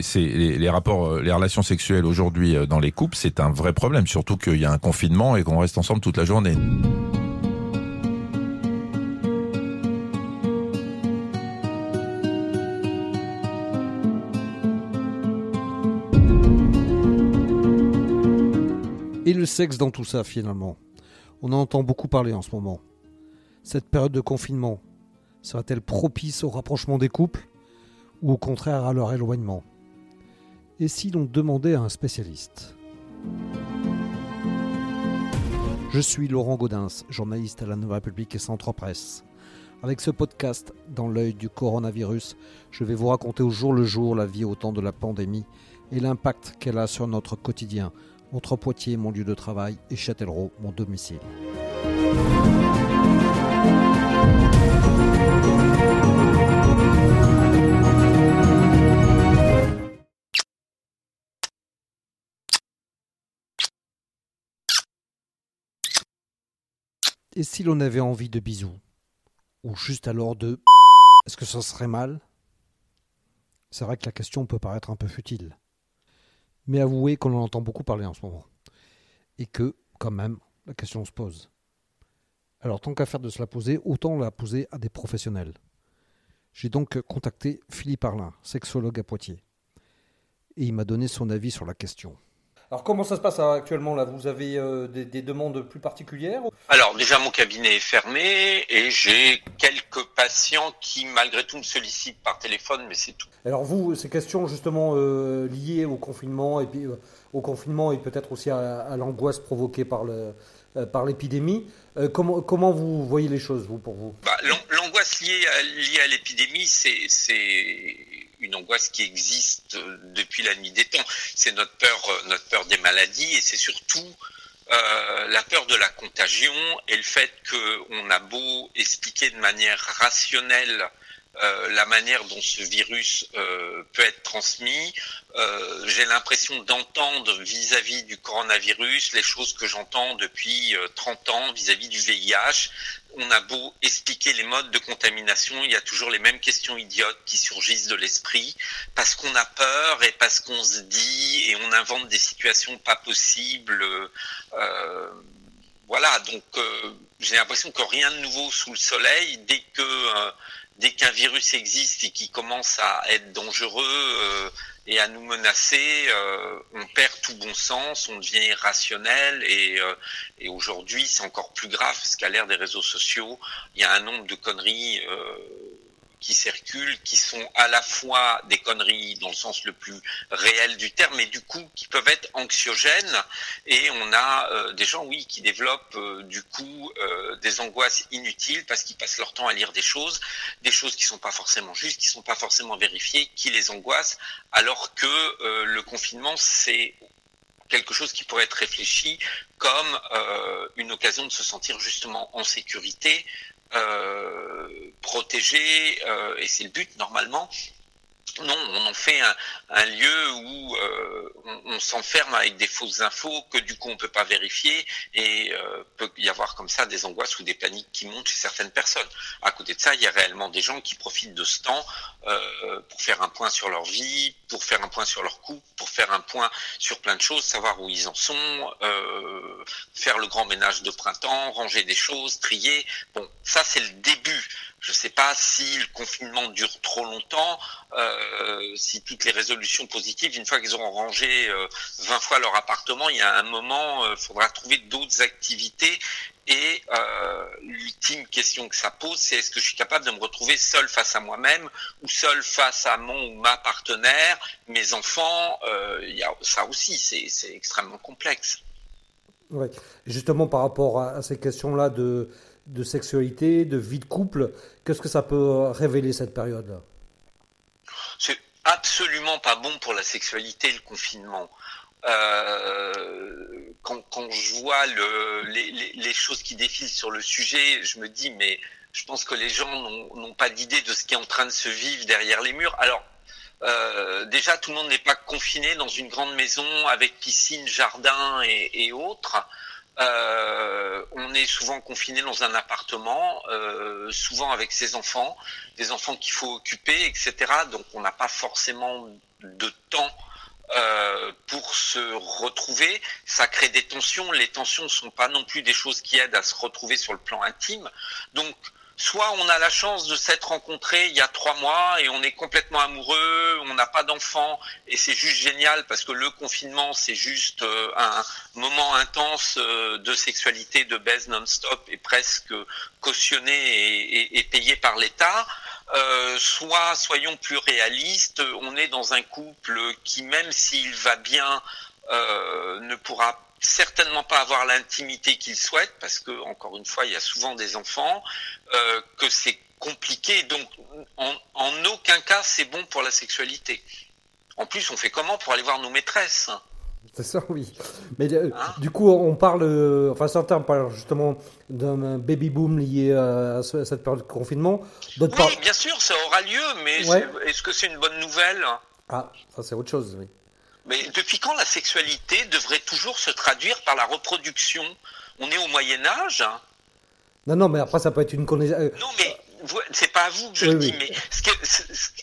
c'est les, rapports, les relations sexuelles aujourd'hui dans les couples, c'est un vrai problème, surtout qu'il y a un confinement et qu'on reste ensemble toute la journée. Et le sexe dans tout ça finalement? On en entend beaucoup parler en ce moment. Cette période de confinement sera-t-elle propice au rapprochement des couples ou au contraire à leur éloignement? Et si l'on demandait à un spécialiste Je suis Laurent Gaudens, journaliste à la Nouvelle République et Centre Presse. Avec ce podcast, dans l'œil du coronavirus, je vais vous raconter au jour le jour la vie au temps de la pandémie et l'impact qu'elle a sur notre quotidien, entre Poitiers, mon lieu de travail, et Châtellerault, mon domicile. Et si l'on avait envie de bisous Ou juste alors de... Est-ce que ça serait mal? C'est vrai que la question peut paraître un peu futile. Mais avouez qu'on en entend beaucoup parler en ce moment. Et que, quand même, la question se pose. Alors, tant qu'à faire de se la poser, autant la poser à des professionnels. J'ai donc contacté Philippe Arlin, sexologue à Poitiers. Et il m'a donné son avis sur la question. Alors comment ça se passe actuellement là? Vous avez euh, des, demandes plus particulières Alors déjà mon cabinet est fermé et j'ai quelques patients qui malgré tout me sollicitent par téléphone, mais c'est tout. Alors vous, ces questions justement euh, liées au confinement et puis euh, au confinement et peut-être aussi à, l'angoisse provoquée par le par l'épidémie. comment, comment vous voyez les choses, vous, pour vous? Bah, L'angoisse liée à, liée à l'épidémie, c'est une angoisse qui existe euh, depuis la nuit des temps. C'est notre peur, euh, notre peur des maladies et c'est surtout euh, la peur de la contagion et le fait qu'on a beau expliquer de manière rationnelle la manière dont ce virus peut être transmis. J'ai l'impression d'entendre vis-à-vis du coronavirus les choses que j'entends depuis 30 ans vis-à-vis du VIH, on a beau expliquer les modes de contamination, il y a toujours les mêmes questions idiotes qui surgissent de l'esprit, parce qu'on a peur et parce qu'on se dit et on invente des situations pas possibles. Euh, voilà, donc euh, j'ai l'impression que rien de nouveau sous le soleil, dès que euh, dès qu'un virus existe et qui commence à être dangereux, et à nous menacer, euh, on perd tout bon sens, on devient irrationnel et, euh, et aujourd'hui c'est encore plus grave parce qu'à l'ère des réseaux sociaux, il y a un nombre de conneries euh, qui circulent, qui sont à la fois des conneries dans le sens le plus réel du terme, mais du coup qui peuvent être anxiogènes. Et on a euh, des gens, oui, qui développent euh, du coup euh, des angoisses inutiles parce qu'ils passent leur temps à lire des choses, des choses qui sont pas forcément justes, qui sont pas forcément vérifiées, qui les angoissent, alors que le confinement c'est quelque chose qui pourrait être réfléchi comme une occasion de se sentir justement en sécurité, euh, protégé, euh, et c'est le but normalement, non, on en fait un, lieu où euh, on, s'enferme avec des fausses infos que du coup on peut pas vérifier et euh, peut y avoir comme ça des angoisses ou des paniques qui montent chez certaines personnes. À côté de ça, il y a réellement des gens qui profitent de ce temps euh, pour faire un point sur leur vie, pour faire un point sur leur couple, pour faire un point sur plein de choses, savoir où ils en sont, faire le grand ménage de printemps, ranger des choses, trier. Bon, ça c'est le début je ne sais pas si le confinement dure trop longtemps, euh, si toutes les résolutions positives, une fois qu'ils auront rangé euh, 20 fois leur appartement, il y a un moment, il euh, faudra trouver d'autres activités. Et euh, l'ultime question que ça pose, c'est est-ce que je suis capable de me retrouver seul face à moi-même ou seul face à mon ou ma partenaire, mes enfants il y a, Ça aussi, c'est extrêmement complexe. Ouais. Justement, par rapport à ces questions-là de de sexualité, de vie de couple. Qu'est-ce que ça peut révéler cette période-là C'est absolument pas bon pour la sexualité le confinement. Euh, quand, je vois les, choses qui défilent sur le sujet, je me dis mais je pense que les gens n'ont pas d'idée de ce qui est en train de se vivre derrière les murs. Alors euh, déjà, tout le monde n'est pas confiné dans une grande maison avec piscine, jardin et autres. Euh, on est souvent confiné dans un appartement, euh, souvent avec ses enfants, des enfants qu'il faut occuper, etc. Donc on n'a pas forcément de pour se retrouver, ça crée des tensions. Les tensions ne sont pas non plus des choses qui aident à se retrouver sur le plan intime. Donc, soit on a la chance de s'être rencontrés il y a trois mois et on est complètement amoureux, on n'a pas d'enfants et c'est juste génial parce que le confinement c'est juste euh, un moment intense euh, de sexualité, de baise non-stop et presque cautionné et payé par l'État. Euh, soit soyons plus réalistes, on est dans un couple qui même s'il va bien euh, ne pourra certainement pas avoir l'intimité qu'il souhaite parce que encore une fois il y a souvent des enfants euh, que c'est compliqué. Donc en, en aucun cas c'est bon pour la sexualité. En plus on fait comment pour aller voir nos maîtresses? c'est ça, oui. Mais euh, du coup, on parle, euh, enfin certains parlent justement d'un baby boom lié à, cette période de confinement. Oui, bien sûr, ça aura lieu, mais est-ce que c'est une bonne nouvelle? Ah, ça c'est autre chose, oui. Mais depuis quand la sexualité devrait toujours se traduire par la reproduction? On est au Moyen Âge Non, non, mais après ça peut être une connaissance. Non, mais c'est pas à vous que je le dis, mais ce qui est,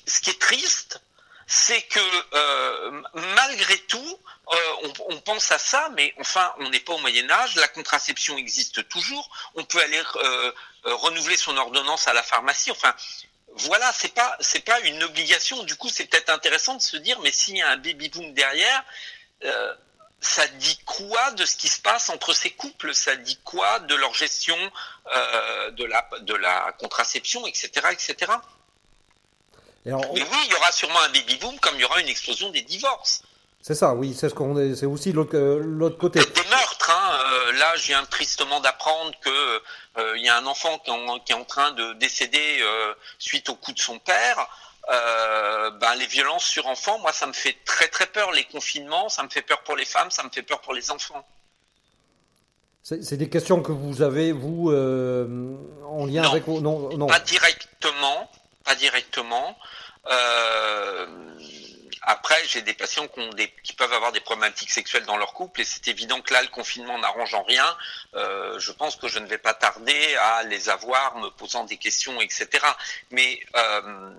ce qui est triste, c'est que euh, malgré tout, euh, on, pense à ça, mais enfin, on n'est pas au Moyen Âge. La contraception existe toujours. On peut aller euh, renouveler son ordonnance à la pharmacie. Enfin, voilà, c'est pas pas une obligation. Du coup, c'est peut-être intéressant de se dire, mais s'il y a un baby boom derrière, ça dit quoi de ce qui se passe entre ces couples? Ça dit quoi de leur gestion de la de la contraception, etc., etc. Mais oui, il y aura sûrement un baby boom, comme il y aura une explosion des divorces. C'est ça, oui, c'est ce qu'on est, c'est aussi l'autre, euh, côté. Des meurtres, hein. Euh, là, je viens tristement d'apprendre que euh, il y a un enfant qui, qui, est en train de décéder suite au coup de son père. ben, les violences sur enfants, moi, ça me fait très très peur. Les confinements, ça me fait peur pour les femmes, ça me fait peur pour les enfants. C'est des questions que vous avez, vous, en lien avec... Non, non, pas directement, directement. Euh, après, j'ai des patients qui, ont des, qui, peuvent avoir des problématiques sexuelles dans leur couple et c'est évident que là, le confinement n'arrange en rien. Euh, je pense que je ne vais pas tarder à les avoir, me posant des questions, etc. Mais euh,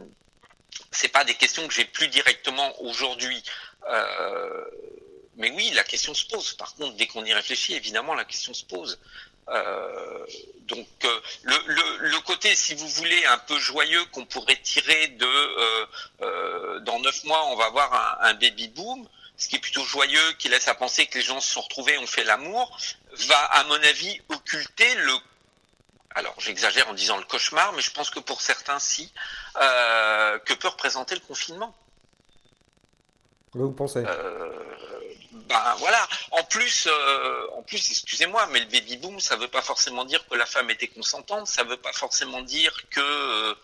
c'est pas des questions que j'ai plus directement aujourd'hui. Euh, mais oui, la question se pose. Par contre, dès qu'on y réfléchit, évidemment, la question se pose. Euh, donc euh, le, le, le, côté, si vous voulez, un peu joyeux qu'on pourrait tirer de euh, euh, dans neuf mois, on va avoir un, un, baby boom, ce qui est plutôt joyeux, qui laisse à penser que les gens se sont retrouvés, ont fait l'amour, va, à mon avis, occulter le alors j'exagère en disant le cauchemar, mais je pense que pour certains, si, euh, que peut représenter le confinement. Vous pensez? Euh, ben voilà. En plus, euh, en plus, excusez-moi, mais le baby boom, ça veut pas forcément dire que la femme était consentante. Ça veut pas forcément dire que, euh,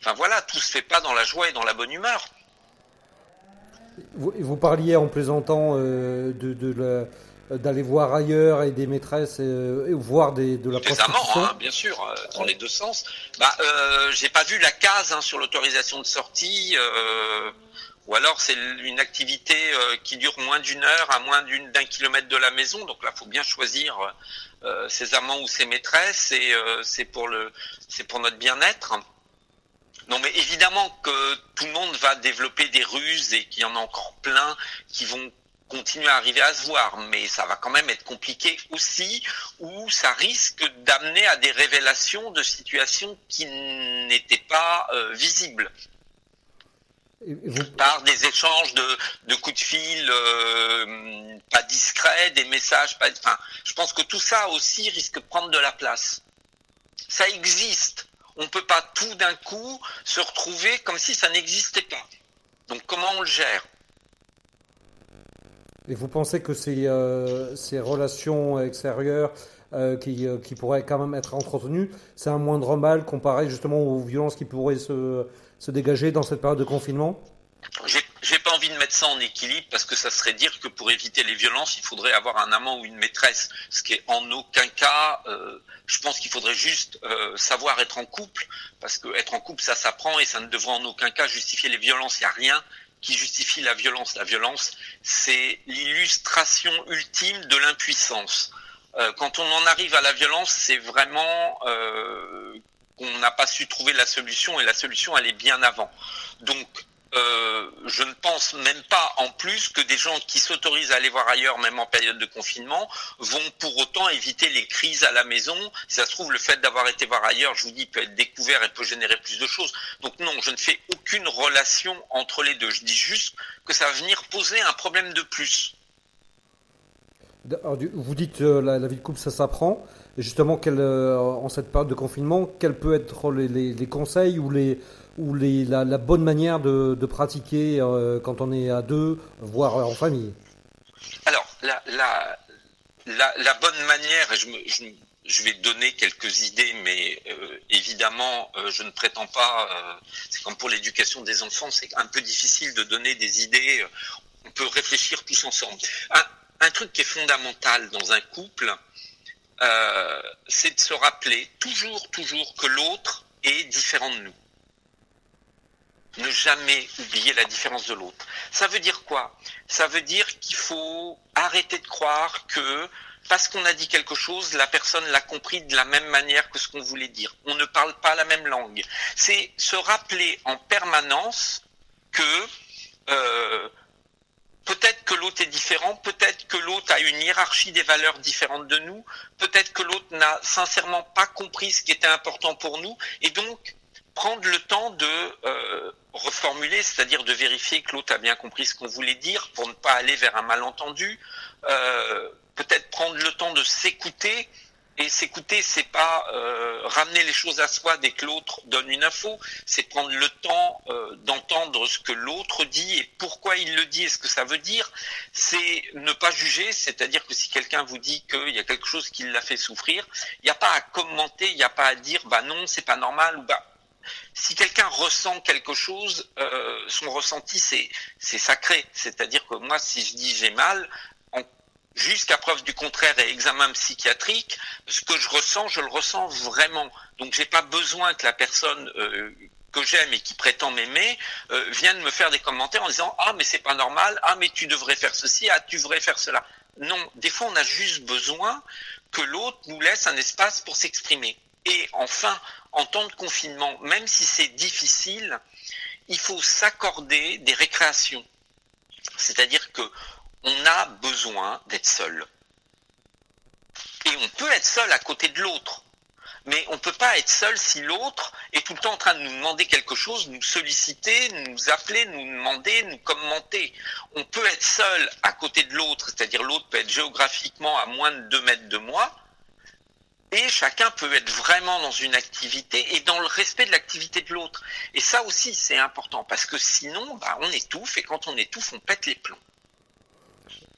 enfin voilà, tout se fait pas dans la joie et dans la bonne humeur. Vous, vous parliez en plaisantant euh, de, de d'aller voir ailleurs et des maîtresses et, voir des, de la des amants, hein, bien sûr, dans les deux sens. Bah, euh, j'ai pas vu la case hein, sur l'autorisation de sortie. Euh, ou alors c'est une activité euh, qui dure moins d'une heure à moins d'un kilomètre de la maison. Donc là, faut bien choisir euh, ses amants ou ses maîtresses et euh, c'est pour le, c'est pour notre bien-être. Non, mais évidemment que tout le monde va développer des ruses et qu'il y en a encore plein qui vont continuer à arriver à se voir, mais ça va quand même être compliqué aussi, ou ça risque d'amener à des révélations de situations qui n'étaient pas visibles par des échanges de, de, coups de fil euh, pas discrets, des messages pas. Enfin, je pense que tout ça aussi risque de prendre de la place. Ça existe. On ne peut pas tout d'un coup se retrouver comme si ça n'existait pas. Donc comment on le gère? Et vous pensez que ces, euh, ces relations extérieures euh, qui, qui pourraient quand même être entretenues, c'est un moindre mal comparé justement aux violences qui pourraient se se dégager dans cette période de confinement? J'ai pas envie de mettre ça en équilibre parce que ça serait dire que pour éviter les violences, il faudrait avoir un amant ou une maîtresse, ce qui est en aucun cas. Euh, je pense qu'il faudrait juste euh, savoir être en couple parce que être en couple, ça s'apprend et ça ne devrait en aucun cas justifier les violences. Il n'y a rien qui justifie la violence. La violence, c'est l'illustration ultime de l'impuissance. Euh, quand on en arrive à la violence, c'est vraiment qu'on n'a pas su trouver la solution et la solution elle est bien avant. Donc euh, je ne pense même pas en plus que des gens qui s'autorisent à aller voir ailleurs, même en période de confinement, vont pour autant éviter les crises à la maison. Si ça se trouve, le fait d'avoir été voir ailleurs, je vous dis, peut être découvert et peut générer plus de choses. Donc non, je ne fais aucune relation entre les deux. Je dis juste que ça va venir poser un problème de plus. Vous dites euh, la, vie de couple, ça s'apprend. Justement, euh, en cette période de confinement, quels peuvent être les conseils ou la, bonne manière de, pratiquer euh, quand on est à deux, voire en famille? Alors, la, bonne manière, je, vais donner quelques idées, mais euh, évidemment, je ne prétends pas, c'est comme pour l'éducation des enfants, c'est un peu difficile de donner des idées, on peut réfléchir tous ensemble. Un truc qui est fondamental dans un couple, c'est de se rappeler toujours, toujours que l'autre est différent de nous ne jamais oublier la différence de l'autre. Ça veut dire quoi? Ça veut dire qu'il faut arrêter de croire que parce qu'on a dit quelque chose, la personne l'a compris de la même manière que ce qu'on voulait dire. On ne parle pas la même langue. C'est se rappeler en permanence que euh, peut-être que l'autre est différent, peut-être que l'autre a une hiérarchie des valeurs différentes de nous, peut-être que l'autre n'a sincèrement pas compris ce qui était important pour nous, et donc prendre le temps de euh, reformuler, c'est-à-dire de vérifier que l'autre a bien compris ce qu'on voulait dire pour ne pas aller vers un malentendu. Euh, peut-être prendre le temps de s'écouter. Et s'écouter, c'est pas euh, ramener les choses à soi dès que l'autre donne une info, c'est prendre le temps d'entendre ce que l'autre dit et pourquoi il le dit et ce que ça veut dire. C'est ne pas juger, c'est-à-dire que si quelqu'un vous dit qu'il y a quelque chose qui l'a fait souffrir, il n'y a pas à commenter, il n'y a pas à dire bah non, c'est pas normal bah si quelqu'un ressent quelque chose, euh, son ressenti c'est sacré. C'est-à-dire que moi, si je dis j'ai mal, jusqu'à preuve du contraire et examen psychiatrique, ce que je ressens, je le ressens vraiment. Donc j'ai pas besoin que la personne euh, que j'aime et qui prétend m'aimer euh, vienne me faire des commentaires en disant ah mais c'est pas normal, ah mais tu devrais faire ceci, ah tu devrais faire cela. Non, des fois on a juste besoin que l'autre nous laisse un espace pour s'exprimer. Et enfin, en temps de confinement, même si c'est difficile, il faut s'accorder des récréations. C'est-à-dire que on a besoin d'être seul. Et on peut être seul à côté de l'autre. Mais on ne peut pas être seul si l'autre est tout le temps en train de nous demander quelque chose, nous solliciter, nous appeler, nous demander, nous commenter. On peut être seul à côté de l'autre, c'est-à-dire l'autre peut être géographiquement à moins de 2 mètres de moi, et chacun peut être vraiment dans une activité et dans le respect de l'activité de l'autre. Et ça aussi, c'est important parce que sinon, bah, on étouffe et quand on étouffe, on pète les plombs.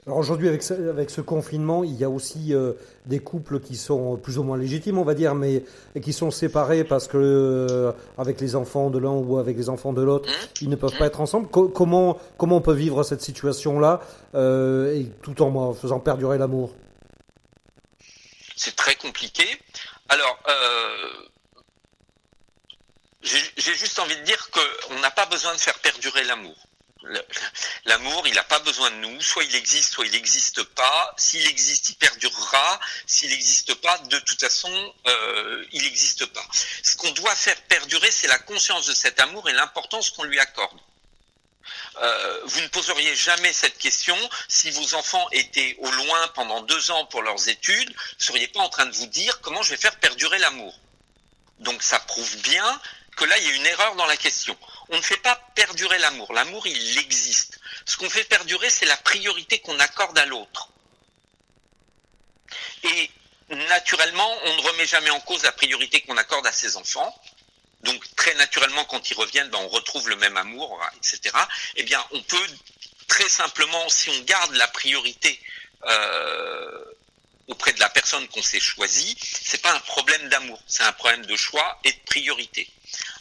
Alors aujourd'hui, avec ce, avec ce confinement, il y a aussi euh, des couples qui sont plus ou moins légitimes, on va dire, mais qui sont séparés parce que euh, avec les enfants de l'un ou avec les enfants de l'autre, mmh. ils ne peuvent pas être ensemble. comment comment on peut vivre cette situation-là euh, et tout en faisant perdurer l'amour? C'est très compliqué. Alors, euh, j'ai juste envie de dire qu'on n'a pas besoin de faire perdurer l'amour. L'amour, il n'a pas besoin de nous. Soit il existe, soit il n'existe pas. S'il existe, il perdurera. S'il n'existe pas, de toute façon, euh, il n'existe pas. Ce qu'on doit faire perdurer, c'est la conscience de cet amour et l'importance qu'on lui accorde. Euh, vous ne poseriez jamais cette question si vos enfants étaient au loin pendant deux ans pour leurs études, vous ne seriez pas en train de vous dire comment je vais faire perdurer l'amour. Donc ça prouve bien que là, il y a une erreur dans la question. On ne fait pas perdurer l'amour. L'amour, il existe. Ce qu'on fait perdurer, c'est la priorité qu'on accorde à l'autre. Et naturellement, on ne remet jamais en cause la priorité qu'on accorde à ses enfants donc très naturellement, quand ils reviennent, ben, on retrouve le même amour, etc. Eh bien, on peut très simplement, si on garde la priorité euh, auprès de la personne qu'on s'est choisie, c'est pas un problème d'amour, c'est un problème de choix et de priorité.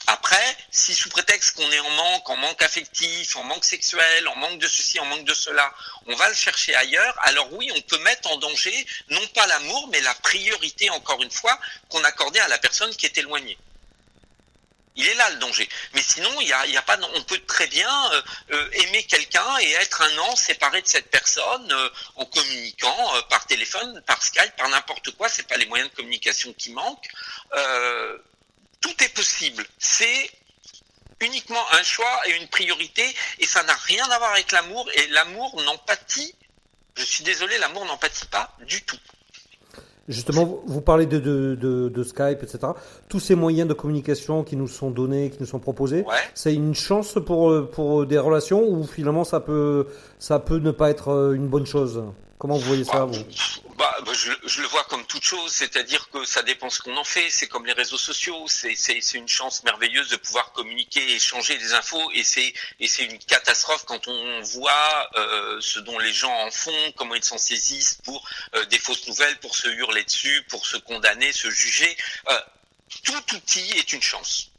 Après, si sous prétexte qu'on est en manque, en manque affectif, en manque sexuel, en manque de ceci, en manque de cela, on va le chercher ailleurs, alors oui, on peut mettre en danger non pas l'amour, mais la priorité, encore une fois, qu'on accordait à la personne qui est éloignée. Il est là le danger. Mais sinon, il y a, pas, on peut très bien euh, euh, aimer quelqu'un et être un an séparé de cette personne euh, en communiquant par téléphone, par Skype, par n'importe quoi. C'est pas les moyens de communication qui manquent. Tout est possible. C'est uniquement un choix et une priorité, et ça n'a rien à voir avec l'amour, et l'amour n'en pâtit, je suis désolé, l'amour n'en pâtit pas du tout. Justement, vous parlez de, de, de, Skype, etc. Tous ces moyens de communication qui nous sont donnés, qui nous sont proposés, c'est une chance pour, pour des relations ou finalement ça peut, ça peut ne pas être une bonne chose? Comment vous voyez ça, vous? Bah, bah, je, je, le vois comme toute chose, c'est-à-dire que ça dépend ce qu'on en fait. C'est comme les réseaux sociaux, c'est une chance merveilleuse de pouvoir communiquer, échanger des infos, et c'est et c'est une catastrophe quand on voit euh, ce dont les gens en font, comment ils s'en saisissent pour euh, des fausses nouvelles, pour se hurler dessus, pour se condamner, se juger. Euh, tout outil est une chance.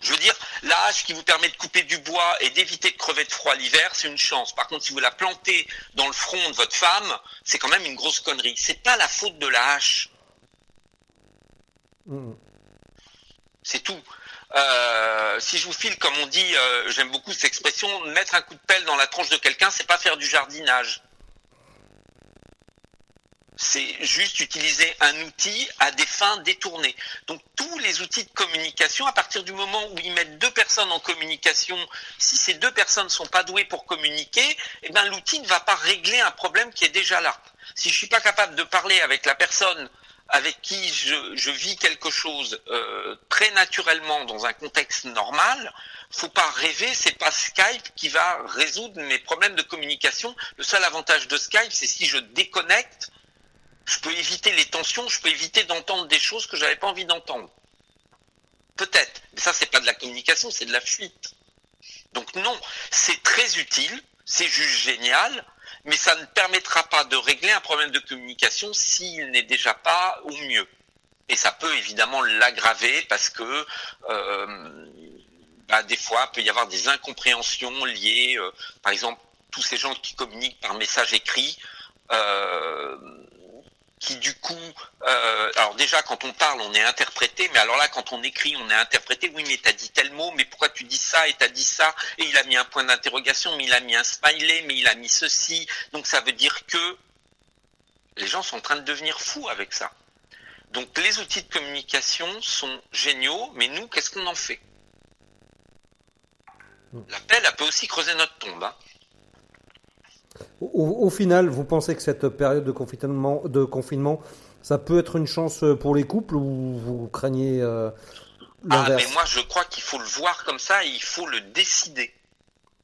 Je veux dire, la hache qui vous permet de couper du bois et d'éviter de crever de froid l'hiver, c'est une chance. Par contre, si vous la plantez dans le front de votre femme, c'est quand même une grosse connerie. C'est pas la faute de la hache. Mmh. C'est tout. Euh, si je vous file, comme on dit, euh, j'aime beaucoup cette expression, mettre un coup de pelle dans la tronche de quelqu'un, c'est pas faire du jardinage c'est juste utiliser un outil à des fins détournées. Donc tous les outils de communication, à partir du moment où ils mettent deux personnes en communication, si ces deux personnes ne sont pas douées pour communiquer, eh ben, l'outil ne va pas régler un problème qui est déjà là. Si je suis pas capable de parler avec la personne avec qui je, vis quelque chose euh, très naturellement dans un contexte normal, faut pas rêver, c'est pas Skype qui va résoudre mes problèmes de communication. Le seul avantage de Skype, c'est si je déconnecte, je peux éviter les tensions, je peux éviter d'entendre des choses que j'avais pas envie d'entendre. Peut-être, mais ça c'est pas de la communication, c'est de la fuite. Donc non, c'est très utile, c'est juste génial, mais ça ne permettra pas de régler un problème de communication s'il n'est déjà pas au mieux. Et ça peut évidemment l'aggraver parce que euh, bah, des fois, il peut y avoir des incompréhensions liées, euh, par exemple, tous ces gens qui communiquent par message écrit. Euh, qui du coup, euh, alors déjà quand on parle, on est interprété, mais alors là quand on écrit, on est interprété. Oui, mais t'as dit tel mot, mais pourquoi tu dis ça et t'as dit ça? Et il a mis un point d'interrogation, mais il a mis un smiley, mais il a mis ceci. Donc ça veut dire que les gens sont en train de devenir fous avec ça. Donc les outils de communication sont géniaux, mais nous, qu'est-ce qu'on en fait? L'appel, elle peut aussi creuser notre tombe. Hein. Au, final, vous pensez que cette période de confinement, de confinement, ça peut être une chance pour les couples ou vous craignez euh, Ah, mais moi je crois qu'il faut le voir comme ça et il faut le décider.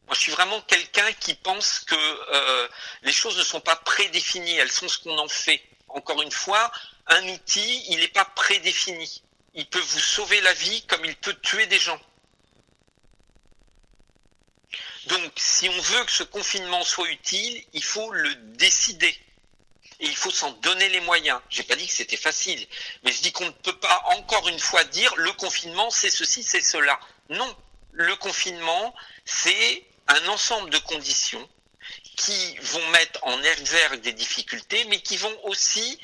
Moi, je suis vraiment quelqu'un qui pense que euh, les choses ne sont pas prédéfinies, elles sont ce qu'on en fait. Encore une fois, un outil, il n'est pas prédéfini. Il peut vous sauver la vie comme il peut tuer des gens. Donc, si on veut que ce confinement soit utile, il faut le décider. Et il faut s'en donner les moyens. J'ai pas dit que c'était facile, mais je dis qu'on ne peut pas encore une fois dire le confinement c'est ceci, c'est cela. Non, le confinement c'est un ensemble de conditions qui vont mettre en exergue des difficultés, mais qui vont aussi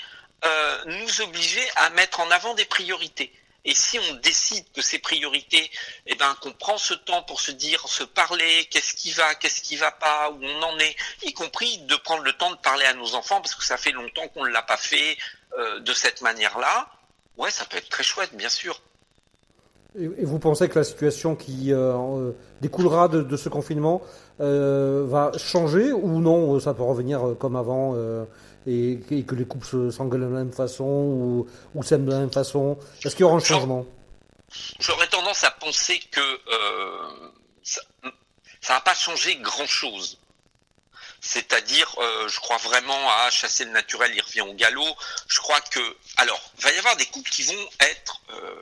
euh, nous obliger à mettre en avant des priorités. Et si on décide que ces priorités, eh ben, qu'on prend ce temps pour se dire, se parler, qu'est-ce qui va, qu'est-ce qui va pas, où on en est, y compris de prendre le temps de parler à nos enfants, parce que ça fait longtemps qu'on ne l'a pas fait euh, de cette manière-là, ouais, ça peut être très chouette, bien sûr. Et vous pensez que la situation qui euh, euh, découlera de, ce confinement va changer ou non Ça peut revenir comme avant et, que les couples s'engueulent de la même façon ou, s'aiment de la même façon Est-ce qu'il y aura un changement? J'aurais tendance à penser que euh, ça ne va pas changer grand-chose. C'est-à-dire, euh, je crois vraiment à chasser le naturel, il revient au galop. Je crois que, alors, il va y avoir des couples qui vont être euh,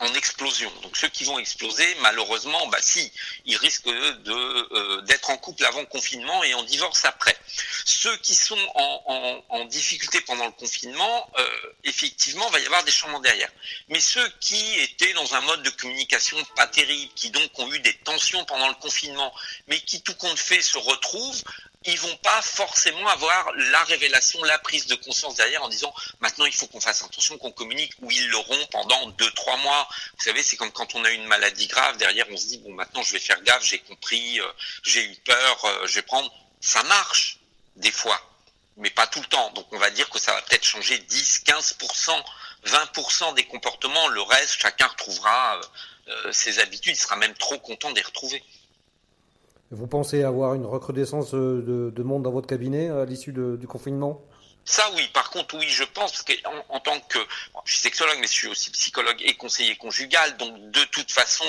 en explosion. Donc ceux qui vont exploser, malheureusement, bah si, ils risquent de euh, d'être en couple avant confinement et en divorce après. Ceux qui sont en, en, difficulté pendant le confinement, euh, effectivement, va y avoir des changements derrière. Mais ceux qui étaient dans un mode de communication pas terrible, qui donc ont eu des tensions pendant le confinement, mais qui tout compte fait se retrouvent, ils vont pas forcément avoir la révélation, la prise de conscience derrière en disant maintenant il faut qu'on fasse attention, qu'on communique, ou ils l'auront pendant deux, trois mois. Vous savez, c'est comme quand on a une maladie grave, derrière on se dit bon maintenant je vais faire gaffe, j'ai compris, euh, j'ai eu peur, euh, je vais prendre. Ça marche des fois, mais pas tout le temps. Donc on va dire que ça va peut-être changer 10, 15%, 20% des comportements. Le reste, chacun retrouvera euh, ses habitudes, il sera même trop content d'y retrouver. Vous pensez avoir une recrudescence de, monde dans votre cabinet à l'issue du confinement? Ça oui, par contre oui, je pense qu'en en tant que je suis sexologue, mais je suis aussi psychologue et conseiller conjugal, donc de toute façon,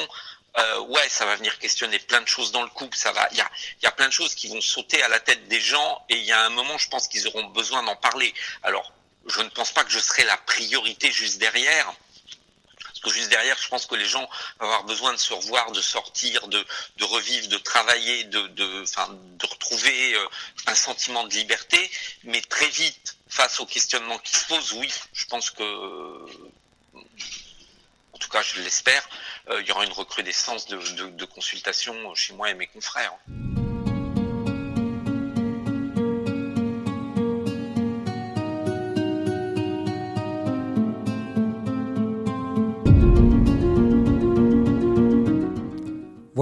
euh, ouais, ça va venir questionner plein de choses dans le couple. Ça va, il y a, y a plein de choses qui vont sauter à la tête des gens, et il y a un moment, je pense qu'ils auront besoin d'en parler. Alors, je ne pense pas que je serai la priorité juste derrière, juste derrière, je pense que les gens vont avoir besoin de se revoir, de sortir, de, revivre, de travailler, de retrouver euh, un sentiment de liberté. Mais très vite, face aux questionnements qui se posent, oui, je pense que, en tout cas, je l'espère, euh, il y aura une recrudescence de, de, de consultations chez moi et mes confrères.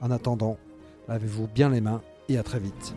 En attendant, lavez-vous bien les mains et à très vite.